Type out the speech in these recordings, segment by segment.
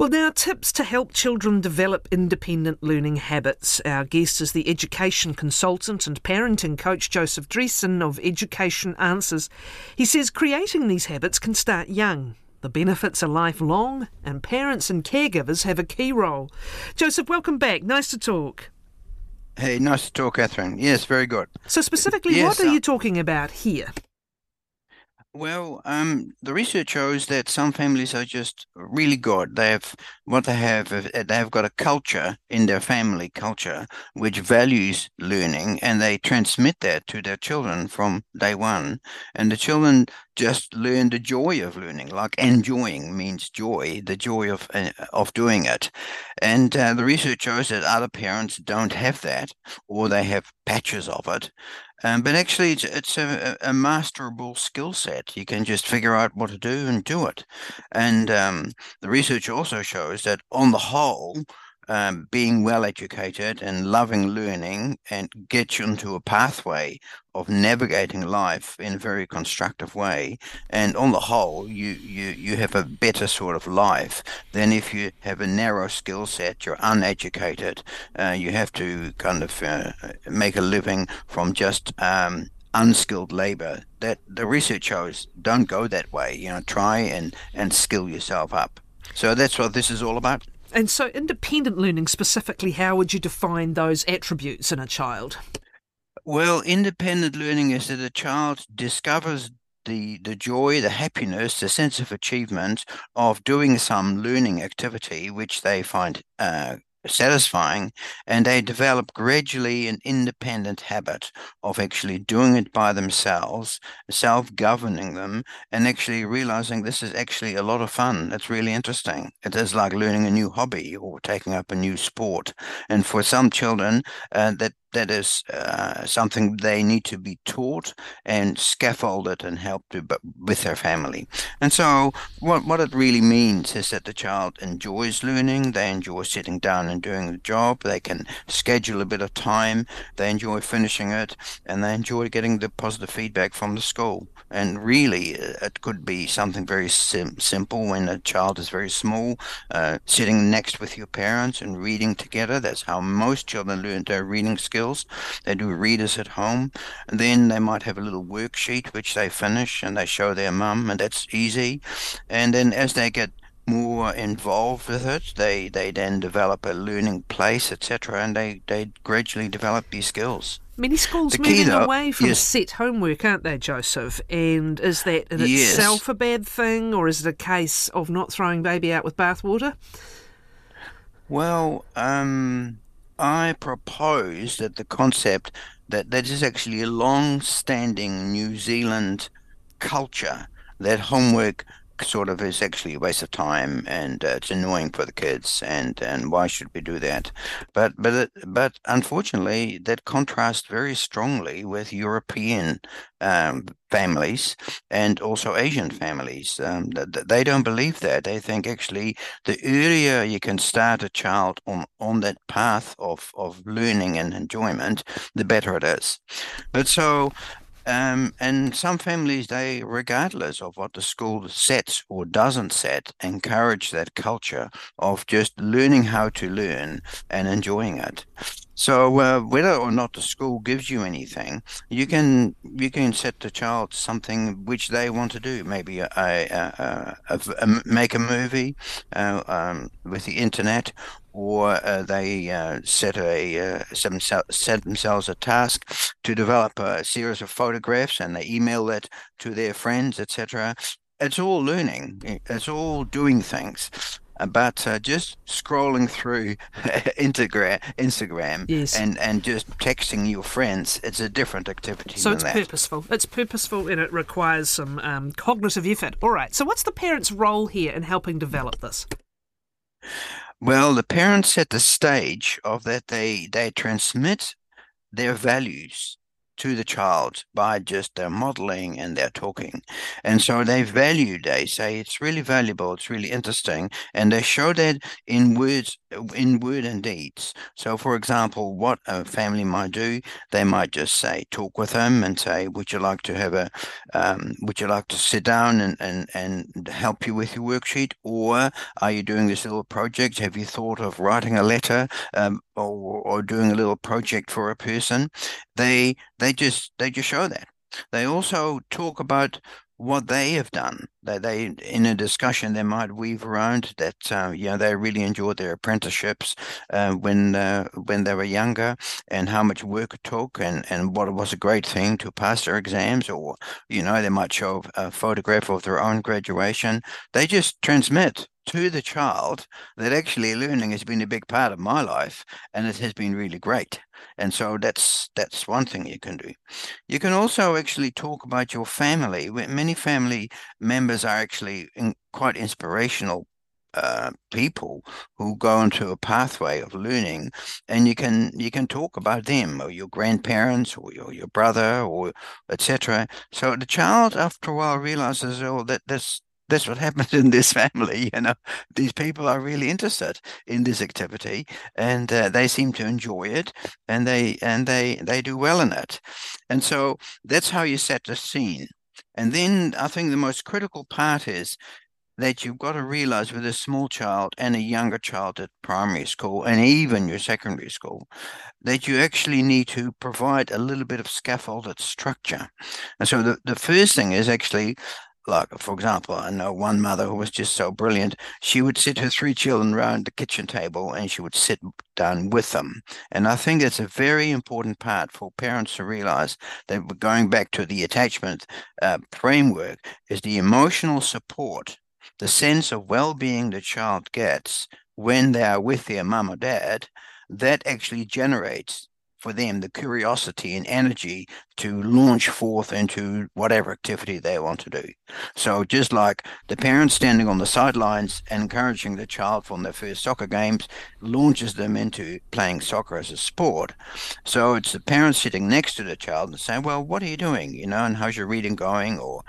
Well, now, tips to help children develop independent learning habits. Our guest is the education consultant and parenting coach Joseph Driessen of Education Answers. He says creating these habits can start young. The benefits are lifelong, and parents and caregivers have a key role. Joseph, welcome back. Nice to talk. Hey, nice to talk, Kathryn. Yes, very good. So, specifically, yes, what are uh, you talking about here? Well, um, the research shows that some families are just really good. They have what they have. Uh, they have got a culture in their family culture which values learning, and they transmit that to their children from day one. And the children just learn the joy of learning. Like enjoying means joy, the joy of uh, of doing it. And uh, the research shows that other parents don't have that, or they have patches of it. Um, but actually, it's, it's a, a, masterable skill set. You can just figure out what to do and do it. And um, the research also shows that, on the whole, um, being well educated and loving learning and get you into a pathway of navigating life in a very constructive way. And on the whole, you, you, you have a better sort of life than if you have a narrow skill set, you're uneducated, uh, you have to kind of uh, make a living from just um, unskilled labor. That the research shows don't go that way. You know, try and, and skill yourself up. So that's what this is all about. And so, independent learning specifically, how would you define those attributes in a child? Well, independent learning is that a child discovers the the joy, the happiness, the sense of achievement of doing some learning activity which they find uh, satisfying and they develop gradually an independent habit of actually doing it by themselves self-governing them and actually realizing this is actually a lot of fun. It's really interesting. It is like learning a new hobby or taking up a new sport. And for some children uh, that that is uh, something they need to be taught and scaffolded and helped to, with their family. And so, what what it really means is that the child enjoys learning. They enjoy sitting down and doing the job. They can schedule a bit of time. They enjoy finishing it, and they enjoy getting the positive feedback from the school. And really, uh, it could be something very sim- simple when a child is very small, uh, sitting next with your parents and reading together. That's how most children learn their reading skills skills. They do readers at home. And then they might have a little worksheet which they finish and they show their mum, and that's easy. And then as they get more involved with it, they, they then develop a learning place, etc., and they, they gradually develop these skills. Many schools the moving though, away from yes. set homework, aren't they, Joseph? And is that in yes. itself a bad thing, or is it a case of not throwing baby out with bathwater? Well, um, I propose that the concept that that is actually a long-standing New Zealand culture that homework sort of is actually a waste of time and uh, it's annoying for the kids and and why should we do that but but but unfortunately that contrasts very strongly with European um, families and also Asian families. Um, they don't believe that. They think actually the earlier you can start a child on, on that path of, of learning and enjoyment, the better it is. But so um, and some families, they, regardless of what the school sets or doesn't set, encourage that culture of just learning how to learn and enjoying it. So uh, whether or not the school gives you anything, you can you can set the child something which they want to do. Maybe a, a, a, a make a movie uh, um, with the internet, or uh, they uh, set a uh, set themselves a task to develop a series of photographs, and they email that to their friends, etc. It's all learning. It's all doing things but uh, just scrolling through Instagram, Instagram, yes. and and just texting your friends, it's a different activity. So it's that. purposeful. It's purposeful, and it requires some um, cognitive effort. All right. So what's the parent's role here in helping develop this? Well, the parents set the stage of that they they transmit their values to the child by just their modeling and their talking. And so they value, they say it's really valuable, it's really interesting, and they show that in words, in word and deeds. So, for example, what a family might do, they might just say, talk with them and say, would you like to have a, um, would you like to sit down and, and, and help you with your worksheet? Or are you doing this little project? Have you thought of writing a letter um, or, or doing a little project for a person? They, they just, they just show that. They also talk about what they have done. They, they in a discussion they might weave around that uh, you know they really enjoyed their apprenticeships uh, when uh, when they were younger and how much work it took and and what it was a great thing to pass their exams or you know they might show a photograph of their own graduation. They just transmit to the child that actually learning has been a big part of my life and it has been really great. And so that's that's one thing you can do. You can also actually talk about your family. Many family members are actually in, quite inspirational uh, people who go into a pathway of learning and you can you can talk about them or your grandparents or your, your brother or etc so the child after a while realizes oh that this that's what happened in this family. You know, these people are really interested in this activity, and uh, they seem to enjoy it, and they and they they do well in it, and so that's how you set the scene. And then I think the most critical part is that you've got to realize with a small child and a younger child at primary school and even your secondary school that you actually need to provide a little bit of scaffolded structure. And so the, the first thing is actually like, for example, I know one mother who was just so brilliant. She would sit her three children around the kitchen table and she would sit down with them. And I think it's a very important part for parents to realize that we're going back to the attachment uh, framework is the emotional support, the sense of well being the child gets when they are with their mom or dad. That actually generates for them the curiosity and energy to launch forth into whatever activity they want to do. So just like the parents standing on the sidelines encouraging the child from their first soccer games launches them into playing soccer as a sport. So it's the parents sitting next to the child and saying, well, what are you doing? You know, and how's your reading going? Or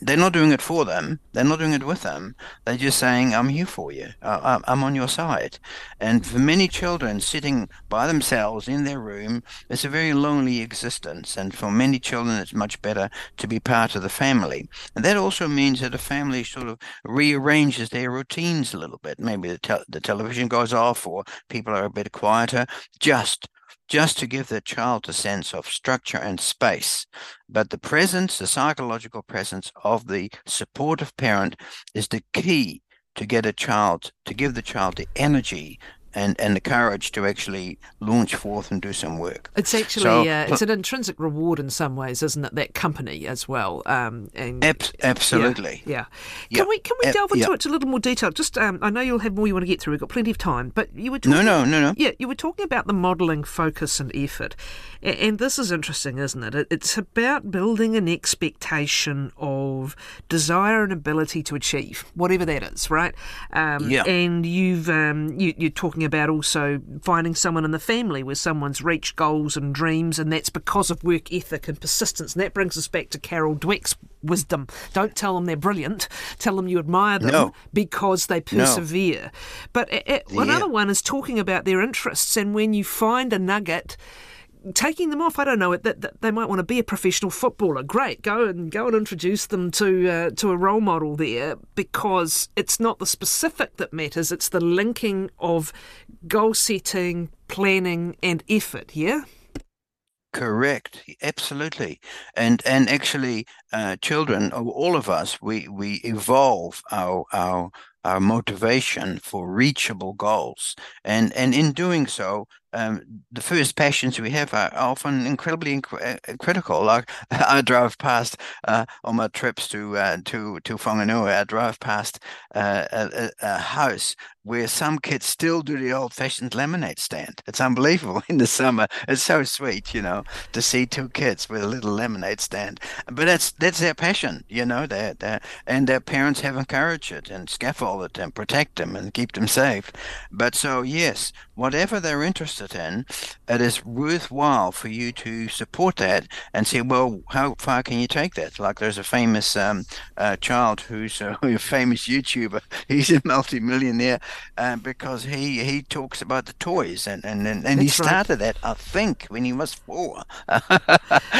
they're not doing it for them. They're not doing it with them. They're just saying, I'm here for you. I'm on your side. And for many children sitting by themselves in their room, it's a very lonely existence. And for many children, it's much better to be part of the family. And that also means that a family sort of rearranges their routines a little bit. Maybe the, te- the television goes off or people are a bit quieter. Just just to give the child a sense of structure and space. But the presence, the psychological presence of the supportive parent is the key to get a child, to give the child the energy and, and the courage to actually launch forth and do some work. It's actually so, uh, it's an intrinsic reward in some ways, isn't it? That company as well. Um, and ab- absolutely. Yeah. yeah. Can we can we delve into it a little more detail? Just um, I know you'll have more you want to get through. We've got plenty of time, but you were talking, no no no no. Yeah, you were talking about the modelling focus and effort, and, and this is interesting, isn't it? It's about building an expectation of desire and ability to achieve whatever that is, right? Um, yeah. And you've um, you, you're talking about also finding someone in the family where someone's reached goals and dreams, and that's because of work ethic and persistence. And that brings us back to Carol Dweck's wisdom. Don't tell them they're brilliant. Tell them you admire them no. because they persevere. No. But it, it, yeah. another one is talking about their interests, and when you find a nugget taking them off. I don't know that, that they might want to be a professional footballer. Great, go and go and introduce them to uh, to a role model there because it's not the specific that matters. It's the linking of goal setting, planning, and effort. Yeah. Correct, absolutely, and and actually, uh, children, all of us, we we evolve our our our motivation for reachable goals, and and in doing so, um, the first passions we have are often incredibly inc- uh, critical. Like I drove past uh, on my trips to uh, to to Whanganui, I drove past uh, a, a, house where some kids still do the old-fashioned lemonade stand. It's unbelievable in the summer. It's so sweet, you know, to see two kids with a little lemonade stand. But that's that's their passion, you know. That and their parents have encouraged it and scaffolded and protect them and keep them safe. But so yes, whatever they're interested in, it is worthwhile for you to support that and say, well, how far can you take that? Like there's a famous um, uh, child who's a, a, famous YouTuber. He's a multimillionaire uh, because he he talks about the toys and and and, and he started right. that I think when he was four.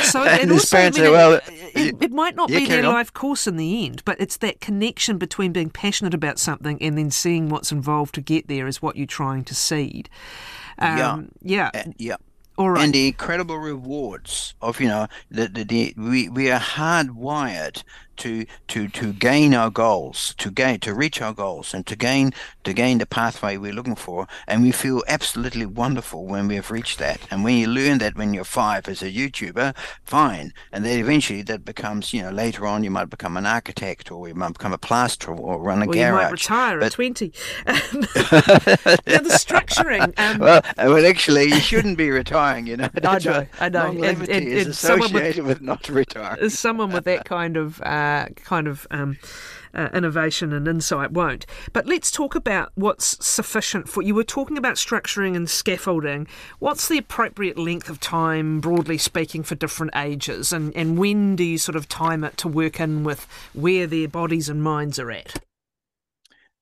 so and, and mean, say, well, it, it, might not yeah, be their on. life course in the end, but it's that connection between being passionate about something and then seeing what's involved to get there is what you're trying to seed. Um, yeah. Yeah. Uh, yeah. All right. And the incredible rewards of, you know, the, the, the we, we are hardwired to to to gain our goals, to gain to reach our goals, and to gain to gain the pathway we're looking for. And we feel absolutely wonderful when we have reached that. And when you learn that when you're five as a YouTuber, fine. And then eventually that becomes, you know, later on you might become an architect or you might become a plasterer or run a or garage. You might retire but... at twenty. yeah, the structuring. Um... Well, well, actually, you shouldn't be retiring. You know, I know. I know. And, and, and is associated with, with, not retiring. Someone with that kind of. Uh, uh, kind of um, uh, innovation and insight won't. But let's talk about what's sufficient for you. Were talking about structuring and scaffolding. What's the appropriate length of time, broadly speaking, for different ages, and and when do you sort of time it to work in with where their bodies and minds are at?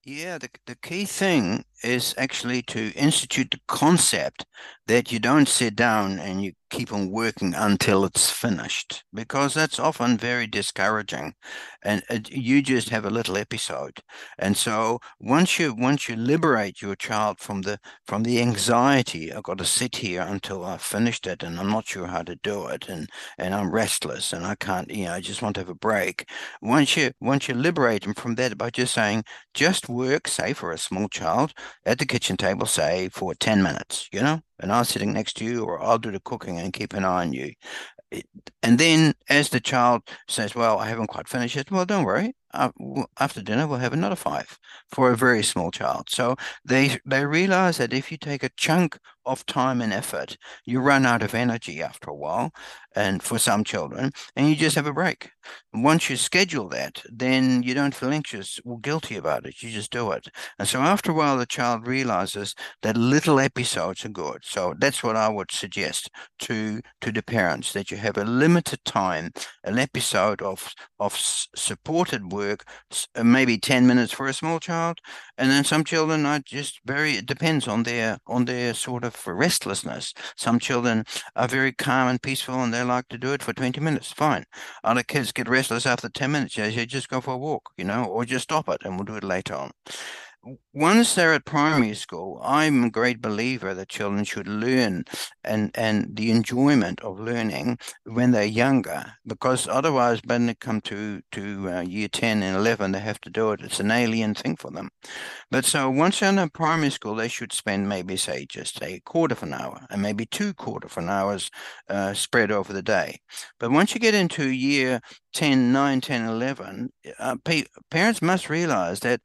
Yeah, the, the key thing is actually to institute the concept that you don't sit down and you keep on working until it's finished because that's often very discouraging. And uh, you just have a little episode. And so once you once you liberate your child from the from the anxiety i've got to sit here until i've finished it and i'm not sure how to do it and and i'm restless and i can't you know i just want to have a break once you once you liberate them from that by just saying just work say for a small child at the kitchen table, say for 10 minutes, you know, and I'm sitting next to you, or I'll do the cooking and keep an eye on you. And then as the child says, Well, I haven't quite finished it, well, don't worry. Uh, after dinner, we'll have another five for a very small child. So they they realize that if you take a chunk of time and effort, you run out of energy after a while, and for some children, and you just have a break. Once you schedule that, then you don't feel anxious or guilty about it. You just do it. And so after a while, the child realizes that little episodes are good. So that's what I would suggest to to the parents that you have a limited time, an episode of of supported work, maybe ten minutes for a small child, and then some children are just very. It depends on their on their sort of restlessness. Some children are very calm and peaceful, and they like to do it for twenty minutes. Fine. Other kids get restless after ten minutes. You just go for a walk, you know, or just stop it, and we'll do it later on once they're at primary school, I'm a great believer that children should learn and, and the enjoyment of learning when they're younger, because otherwise, when they come to, to uh, year 10 and 11, they have to do it. It's an alien thing for them. But so once they're in primary school, they should spend maybe, say, just a quarter of an hour and maybe two quarter of an hours uh, spread over the day. But once you get into year 10, 9, 10, 11, uh, pa- parents must realize that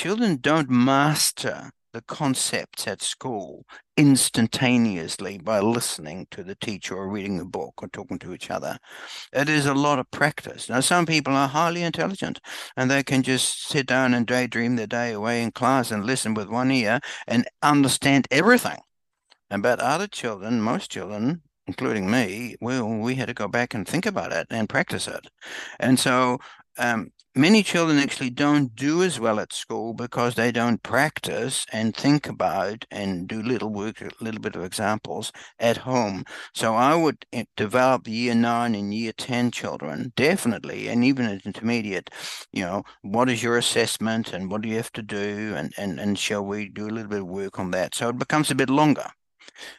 children don't master the concepts at school instantaneously by listening to the teacher or reading a book or talking to each other. It is a lot of practice. Now, some people are highly intelligent and they can just sit down and daydream their day away in class and listen with one ear and understand everything. But other children, most children, including me, well, we had to go back and think about it and practice it. And so um, many children actually don't do as well at school because they don't practice and think about and do little work, a little bit of examples at home. So I would eh, develop year nine and year 10 children, definitely, and even at intermediate, you know, what is your assessment and what do you have to do? And, and, and shall we do a little bit of work on that? So it becomes a bit longer.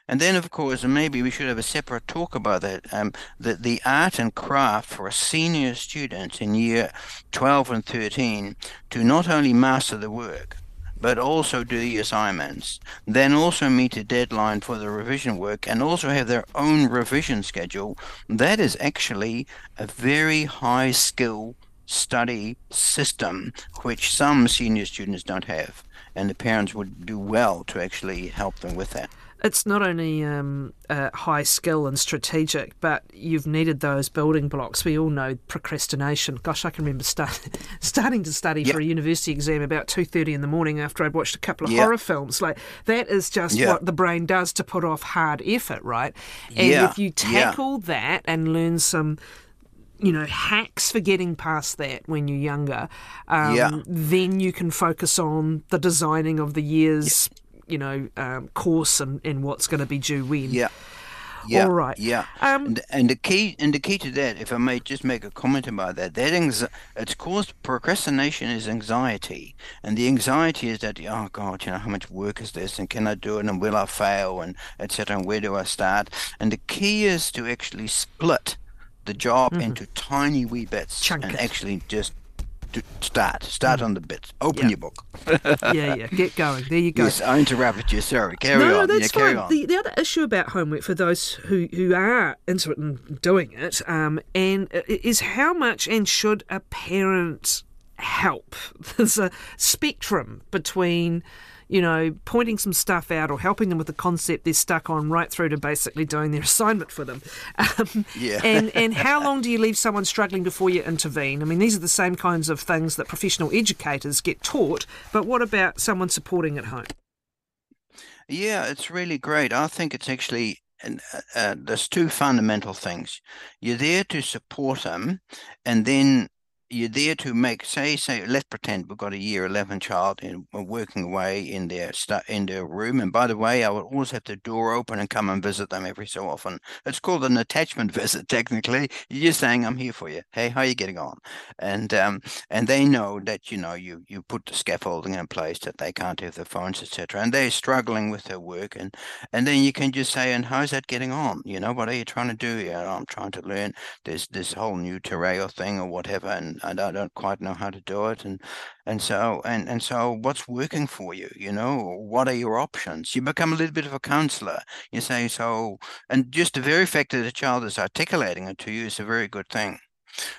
And then, of course, and maybe we should have a separate talk about that, um, the, the art and craft for a senior student in year 12 and 13 to not only master the work, but also do the assignments, then also meet a deadline for the revision work and also have their own revision schedule, that is actually a very high skill study system which some senior students don't have. And the parents would do well to actually help them with that. It's not only um, uh, high skill and strategic, but you've needed those building blocks. We all know procrastination. Gosh, I can remember start, starting to study yep. for a university exam about two thirty in the morning after I'd watched a couple of yep. horror films. Like that is just yep. what the brain does to put off hard effort, right? And yeah. if you tackle yeah. that and learn some you know, hacks for getting past that when you're younger, um, yeah. then you can focus on the designing of the year's, you know, um, course and, in what's going to be due when. Yeah. Yeah, All right. Yeah, um, and, and, the key and the key to that, if I may just make a comment about that, that anxi- it's caused procrastination is anxiety, and the anxiety is that oh God, you know how much work is this, and can I do it, and will I fail, and etc. And where do I start? And the key is to actually split the job mm-hmm. into tiny wee bits Chunk and it. actually just start. Start mm. on the bits. Open your book. yeah, yeah. Get going. There you go. Yes, I interrupted you. Sorry. Carry no, on. No, that's yeah, fine. The, the other issue about homework for those who, who are into it and doing it, um, and is how much and should a parent help? There's a spectrum between you know, pointing some stuff out or helping them with the concept they're stuck on right through to basically doing their assignment for them. Um, yeah. and, and how long do you leave someone struggling before you intervene? I mean, these are the same kinds of things that professional educators get taught, but what about someone supporting at home? Yeah, it's really great. I think it's actually uh, uh, there's two fundamental things. You're there to support them, and then you're there to make say say let's pretend we've got a year 11 child and working away in their in their room. And by the way i would always have the door open and come and visit them every so often. It's called an attachment visit technically. You're just saying i'm here for you. Hey how are you getting on? And um and they know that you know you you put the scaffolding in place that they can't have their phones etc and they're struggling with their work. And and then you can just say and how's that getting on? You know what are you trying to do yeah i'm trying to learn this this whole new Terreo thing or whatever. And and I don't quite know how to do it. And and so and and so what's working for you? You know, what are your options? You become a little bit of a counselor. You say so, and just the very fact that a child is articulating it to you is a very good thing.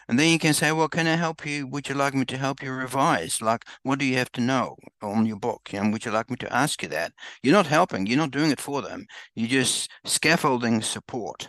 And then you can say, well, can I help you? Would you like me to help you revise? Like, what do you have to know on your book? And would you like me to ask you that? You're not helping. You're not doing it for them. You're just scaffolding support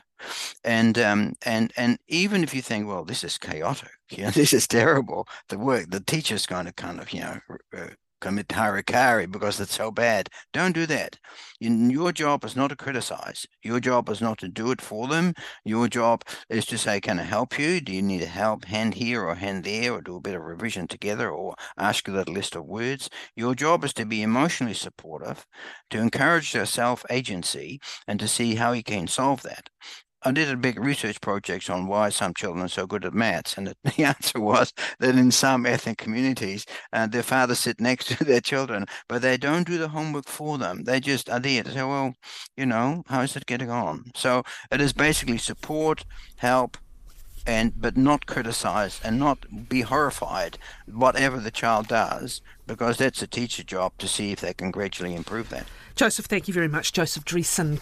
and um, and and even if you think, well, this is chaotic, you know, this is terrible, the work the teacher's going to kind of you know uh, commit harakiri because it's so bad. Don't do that. Your job is not to criticize. Your job is not to do it for them. Your job is to say, can I help you? Do you need a help hand here or hand there or do a bit of revision together or ask you that list of words? Your job is to be emotionally supportive, to encourage their self-agency and to see how you can solve that. I did a big research project on why some children are so good at maths, and the answer was that in some ethnic communities, uh, their fathers sit next to their children, but they don't do the homework for them. They just are there to say, "Well, you know, how is it getting on?" So it is basically support, help, and but not criticize and not be horrified whatever the child does, because that's a teacher job to see if they can gradually improve that. Joseph, thank you very much, Joseph Driessen.